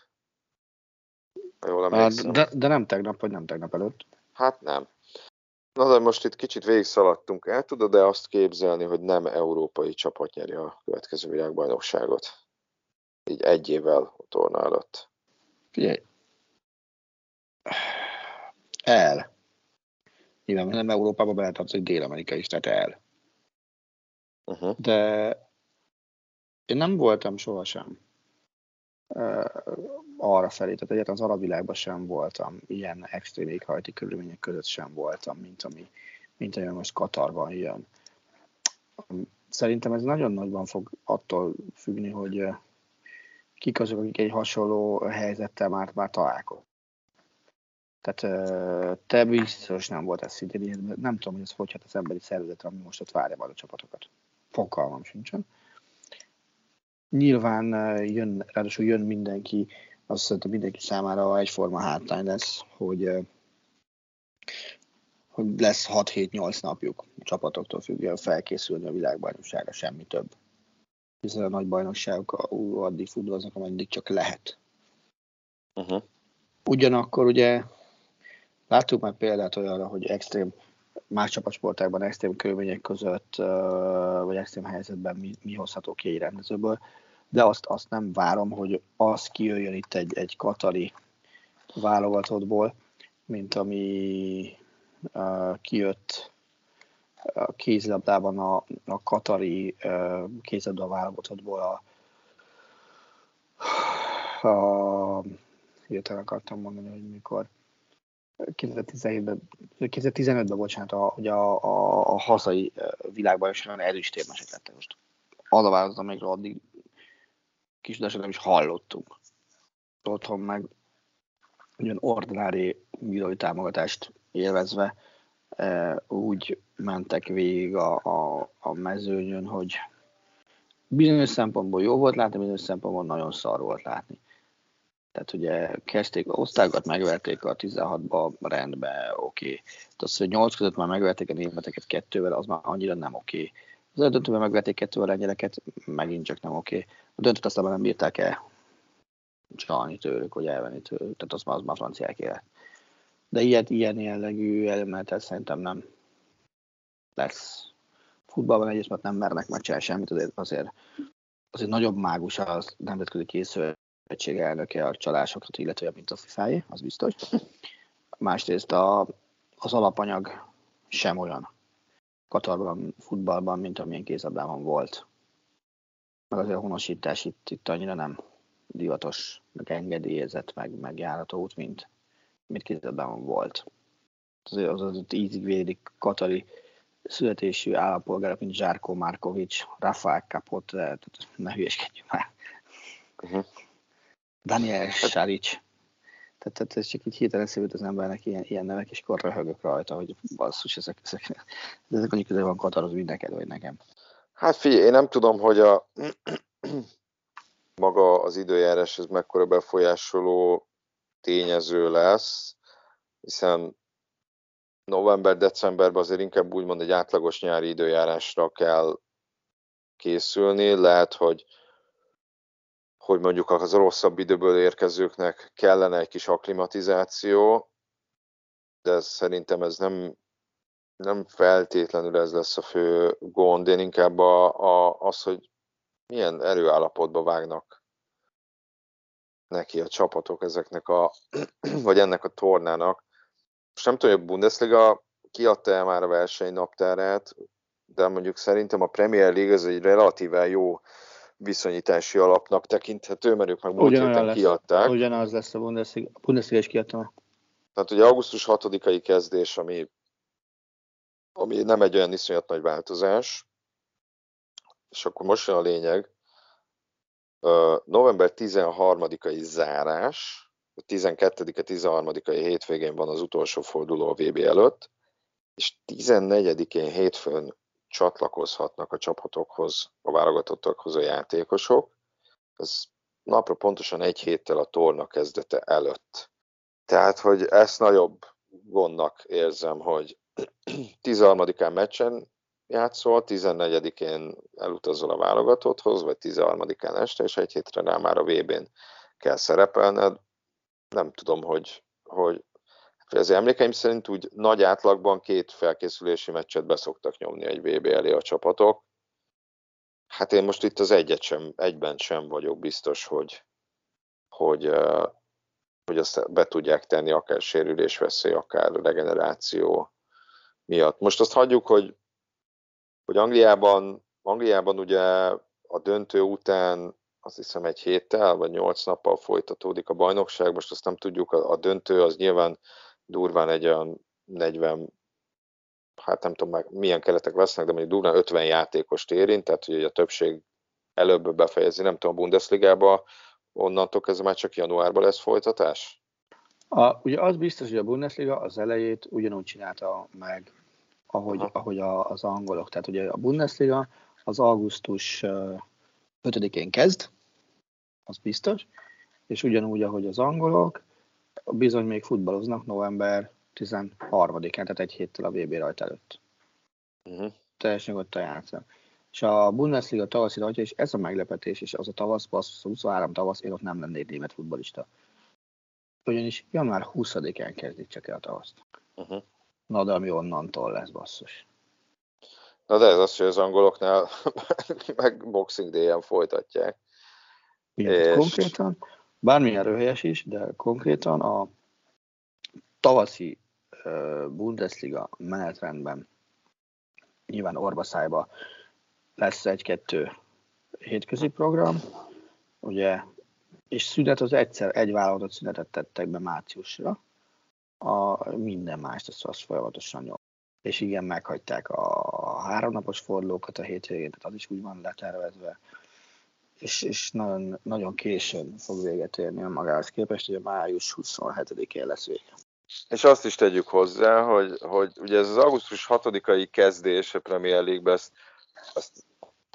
Jól hát, de, de nem tegnap, vagy nem tegnap előtt. Hát nem. Na de most itt kicsit végigszaladtunk. El tudod de azt képzelni, hogy nem európai csapat nyeri a következő világbajnokságot? Így egy évvel a torna előtt. Figyelj. El. Nyilván nem Európába beletartozik Dél-Amerika is, tehát el. Uh-huh. De én nem voltam sohasem arra felé, tehát egyáltalán az arab világban sem voltam, ilyen extrém éghajti körülmények között sem voltam, mint ami, mint ami most Katarban jön. Szerintem ez nagyon nagyban fog attól függni, hogy kik azok, akik egy hasonló helyzettel már, már találkoznak. Tehát te biztos nem volt ez szintén, nem tudom, hogy ez hogy hát az emberi szervezetre, ami most ott várja majd a csapatokat. Fogalmam sincsen. Nyilván jön, ráadásul jön mindenki, azt szerintem mindenki számára egyforma hátrány lesz, hogy, hogy lesz 6-7-8 napjuk a csapatoktól függően felkészülni a világbajnokságra, semmi több. Hiszen a nagy bajnokságok addig futballoznak, ameddig csak lehet. Uh-huh. Ugyanakkor ugye láttuk már példát olyanra, hogy extrém más csapatsportákban extrém körülmények között, vagy extrém helyzetben mi, mi hozható ki egy rendezőből, de azt, azt nem várom, hogy az kijöjjön itt egy, egy katari válogatottból, mint ami uh, kijött a kézilabdában a, a katari uh, kézilabda válogatottból a, a hirtelen akartam mondani, hogy mikor 2017-ben, 2015-ben, bocsánat, a, ugye a, a, a hazai világbajnokságon erős térmesek lettek most. Az a változat, amikről addig kis nem is hallottunk. Otthon meg ugyan ordinári bírói támogatást élvezve úgy mentek végig a, a, a mezőnyön, hogy bizonyos szempontból jó volt látni, bizonyos szempontból nagyon szar volt látni. Tehát ugye kezdték a osztályokat, megverték a 16-ba, rendbe, oké. Tehát az, hogy 8 között már megverték a németeket kettővel, az már annyira nem oké. Okay. Az döntőben megverték kettővel a lengyeleket, megint csak nem oké. A döntőt aztán nem bírták el csalni tőlük, hogy elvenni tőlük, tehát az már, az már franciák élet. De ilyet, ilyen jellegű elementet szerintem nem lesz. Futballban egyrészt, mert nem mernek megcsinálni semmit, azért, azért, azért nagyobb mágus az nemzetközi készül egység elnöke a csalásokat, illetve mint a fifa az biztos. Másrészt a, az alapanyag sem olyan Katarban, futballban, mint amilyen kézabdában volt. Meg azért a honosítás itt, itt annyira nem divatos, meg engedélyezett, meg, meg járható út, mint, mint kézabdában volt. Azért az az ízig védik katari születésű állampolgárok, mint Zsárkó Márkovics, Rafael Kapot, ne hülyeskedjünk már. Uh-huh. Daniel Saric. Tehát, tehát ez csak így hirtelen szívült az embernek ilyen, ilyen nevek, és akkor röhögök rajta, hogy basszus, ezek, ezek, ezek annyi közel van Katar, úgy neked, vagy nekem. Hát figyelj, én nem tudom, hogy a maga az időjárás ez mekkora befolyásoló tényező lesz, hiszen november-decemberben azért inkább úgymond egy átlagos nyári időjárásra kell készülni. Lehet, hogy hogy mondjuk az rosszabb időből érkezőknek kellene egy kis akklimatizáció, de szerintem ez nem, nem feltétlenül ez lesz a fő gond, én inkább a, a, az, hogy milyen erőállapotba vágnak neki a csapatok ezeknek a, vagy ennek a tornának. Most nem tudom, hogy a Bundesliga kiadta-e már a verseny naptárát, de mondjuk szerintem a Premier League ez egy relatíve jó viszonyítási alapnak tekinthető, mert ők meg múlt héten kiadták. Ugyanaz lesz a Bundesliga, a Bundesliga is kiadta. Tehát ugye augusztus 6-ai kezdés, ami, ami nem egy olyan iszonyat nagy változás, és akkor most jön a lényeg, uh, november 13-ai zárás, a 12 13 hétvégén van az utolsó forduló a VB előtt, és 14-én hétfőn csatlakozhatnak a csapatokhoz, a válogatottakhoz a játékosok. Ez napra pontosan egy héttel a torna kezdete előtt. Tehát, hogy ezt nagyobb gondnak érzem, hogy 13-án meccsen játszol, 14-én elutazol a válogatotthoz, vagy 13-án este, és egy hétre rá már a VB-n kell szerepelned. Nem tudom, hogy, hogy az emlékeim szerint úgy nagy átlagban két felkészülési meccset beszoktak nyomni egy VB elé a csapatok. Hát én most itt az egyet sem, egyben sem vagyok biztos, hogy, hogy, hogy azt be tudják tenni akár sérülésveszély, akár regeneráció miatt. Most azt hagyjuk, hogy, hogy Angliában, Angliában ugye a döntő után azt hiszem egy héttel vagy nyolc nappal folytatódik a bajnokság, most azt nem tudjuk, a, a döntő az nyilván durván egy olyan 40, hát nem tudom meg milyen keretek lesznek, de mondjuk durván 50 játékost érint, tehát hogy a többség előbb befejezi, nem tudom, a Bundesligába, onnantól kezdve már csak januárban lesz folytatás? A, ugye az biztos, hogy a Bundesliga az elejét ugyanúgy csinálta meg, ahogy, ahogy a, az angolok. Tehát ugye a Bundesliga az augusztus 5-én kezd, az biztos, és ugyanúgy, ahogy az angolok, bizony még futballoznak november 13-án, tehát egy héttel a VB rajta előtt. Uh-huh. Teljesen nyugodtan játszanak. És a Bundesliga tavaszi rajta, és ez a meglepetés, és az a tavasz, az 23 tavasz, én ott nem lennék német futbolista. Ugyanis január 20-án kezdik csak el a tavaszt. Uh-huh. Na de ami onnantól lesz basszus. Na de ez az, hogy az angoloknál meg Boxing Day-en folytatják. Igen, és... konkrétan, bármilyen röhelyes is, de konkrétan a tavaszi Bundesliga menetrendben nyilván orbaszájba lesz egy-kettő hétközi program, ugye, és szünet az egyszer, egy vállalatot szünetet tettek be márciusra, a minden mást az, az folyamatosan nyom. És igen, meghagyták a háromnapos fordulókat a hétvégén, tehát az is úgy van letervezve, és, és nagyon, nagyon későn fog véget érni a magához képest, a május 27-én lesz vége. És azt is tegyük hozzá, hogy, hogy ugye ez az augusztus 6-ai kezdés a Premier League-be, ezt, ezt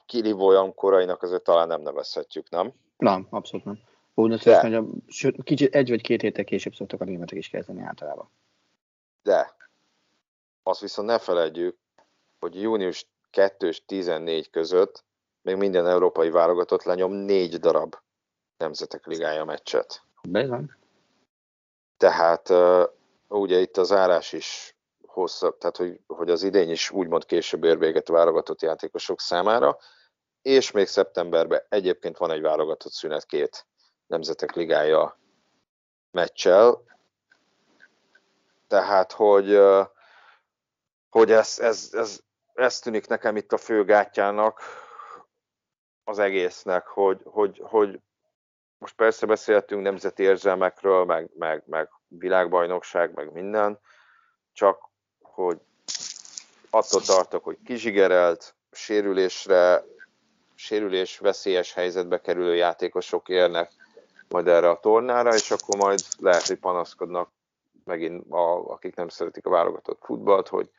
kirívó olyan korainak azért talán nem nevezhetjük, nem? Nem, abszolút nem. Bundesliga, hogy a, sőt, kicsit egy vagy két héttel később szoktak a németek is kezdeni általában. De azt viszont ne felejtjük, hogy június 2 és 14 között még minden európai válogatott lenyom négy darab nemzetek ligája meccset. Bizony. Tehát uh, ugye itt az árás is hosszabb, tehát hogy, hogy az idény is úgymond később ér véget válogatott játékosok számára, és még szeptemberben egyébként van egy válogatott szünet két nemzetek ligája meccsel, tehát hogy, hogy ez, ez, ez, ez tűnik nekem itt a fő gátjának az egésznek, hogy, hogy, hogy most persze beszélhetünk nemzeti érzelmekről, meg, meg, meg világbajnokság, meg minden, csak hogy attól tartok, hogy kizsigerelt, sérülésre, sérülés veszélyes helyzetbe kerülő játékosok érnek majd erre a tornára, és akkor majd lehet, hogy panaszkodnak megint, a, akik nem szeretik a válogatott futballt, hogy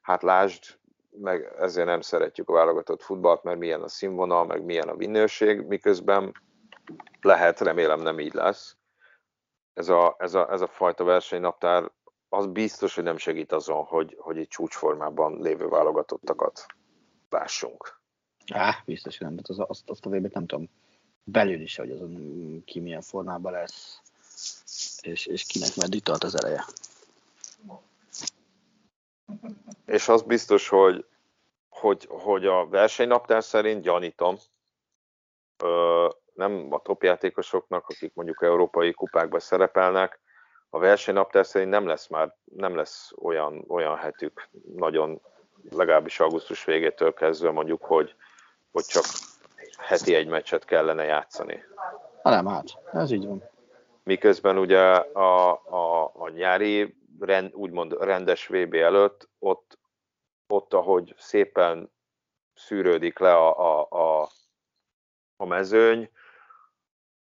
hát lásd, meg ezért nem szeretjük a válogatott futballt, mert milyen a színvonal, meg milyen a minőség, miközben lehet, remélem nem így lesz. Ez a, ez a, ez a fajta versenynaptár az biztos, hogy nem segít azon, hogy, hogy egy csúcsformában lévő válogatottakat lássunk. Á, biztos, hogy nem, az, azt, azt a vb nem tudom belül is, hogy azon ki milyen formában lesz, és, és kinek meddig tart az eleje. És az biztos, hogy, hogy, hogy a versenynaptár szerint gyanítom, ö, nem a topjátékosoknak, akik mondjuk európai kupákban szerepelnek, a versenynaptár szerint nem lesz már, nem lesz olyan, olyan hetük nagyon, legalábbis augusztus végétől kezdve mondjuk, hogy, hogy csak heti egy meccset kellene játszani. Ha nem, hát, ez így van. Miközben ugye a, a, a nyári, rend, úgymond rendes VB előtt, ott, ott ahogy szépen szűrődik le a, a, a, a mezőny,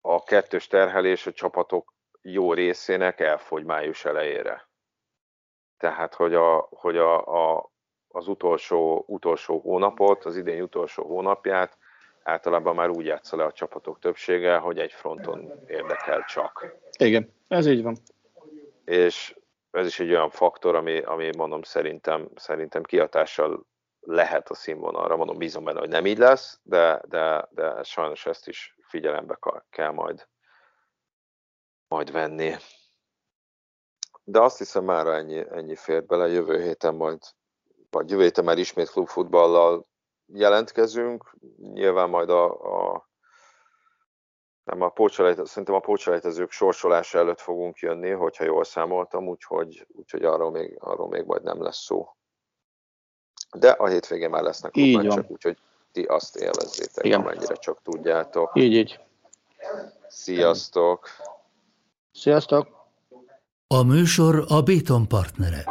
a kettős terhelés a csapatok jó részének elfogy május elejére. Tehát, hogy, a, hogy a, a, az utolsó, utolsó hónapot, az idén utolsó hónapját általában már úgy játsza le a csapatok többsége, hogy egy fronton érdekel csak. Igen, ez így van. És ez is egy olyan faktor, ami, ami mondom, szerintem, szerintem kihatással lehet a színvonalra. Mondom, bízom benne, hogy nem így lesz, de, de, de sajnos ezt is figyelembe kell majd, majd venni. De azt hiszem már ennyi, ennyi fért bele, jövő héten majd, vagy jövő héten már ismét klubfutballal jelentkezünk, nyilván majd a, a nem a pócselejtezők, szerintem a pócselejtezők sorsolása előtt fogunk jönni, hogyha jól számoltam, úgyhogy, úgyhogy arról, még, arról még majd nem lesz szó. De a hétvégén már lesznek csak úgyhogy ti azt élvezzétek, Igen. amennyire csak tudjátok. Így, így. Sziasztok! Sziasztok! A műsor a Béton partnere.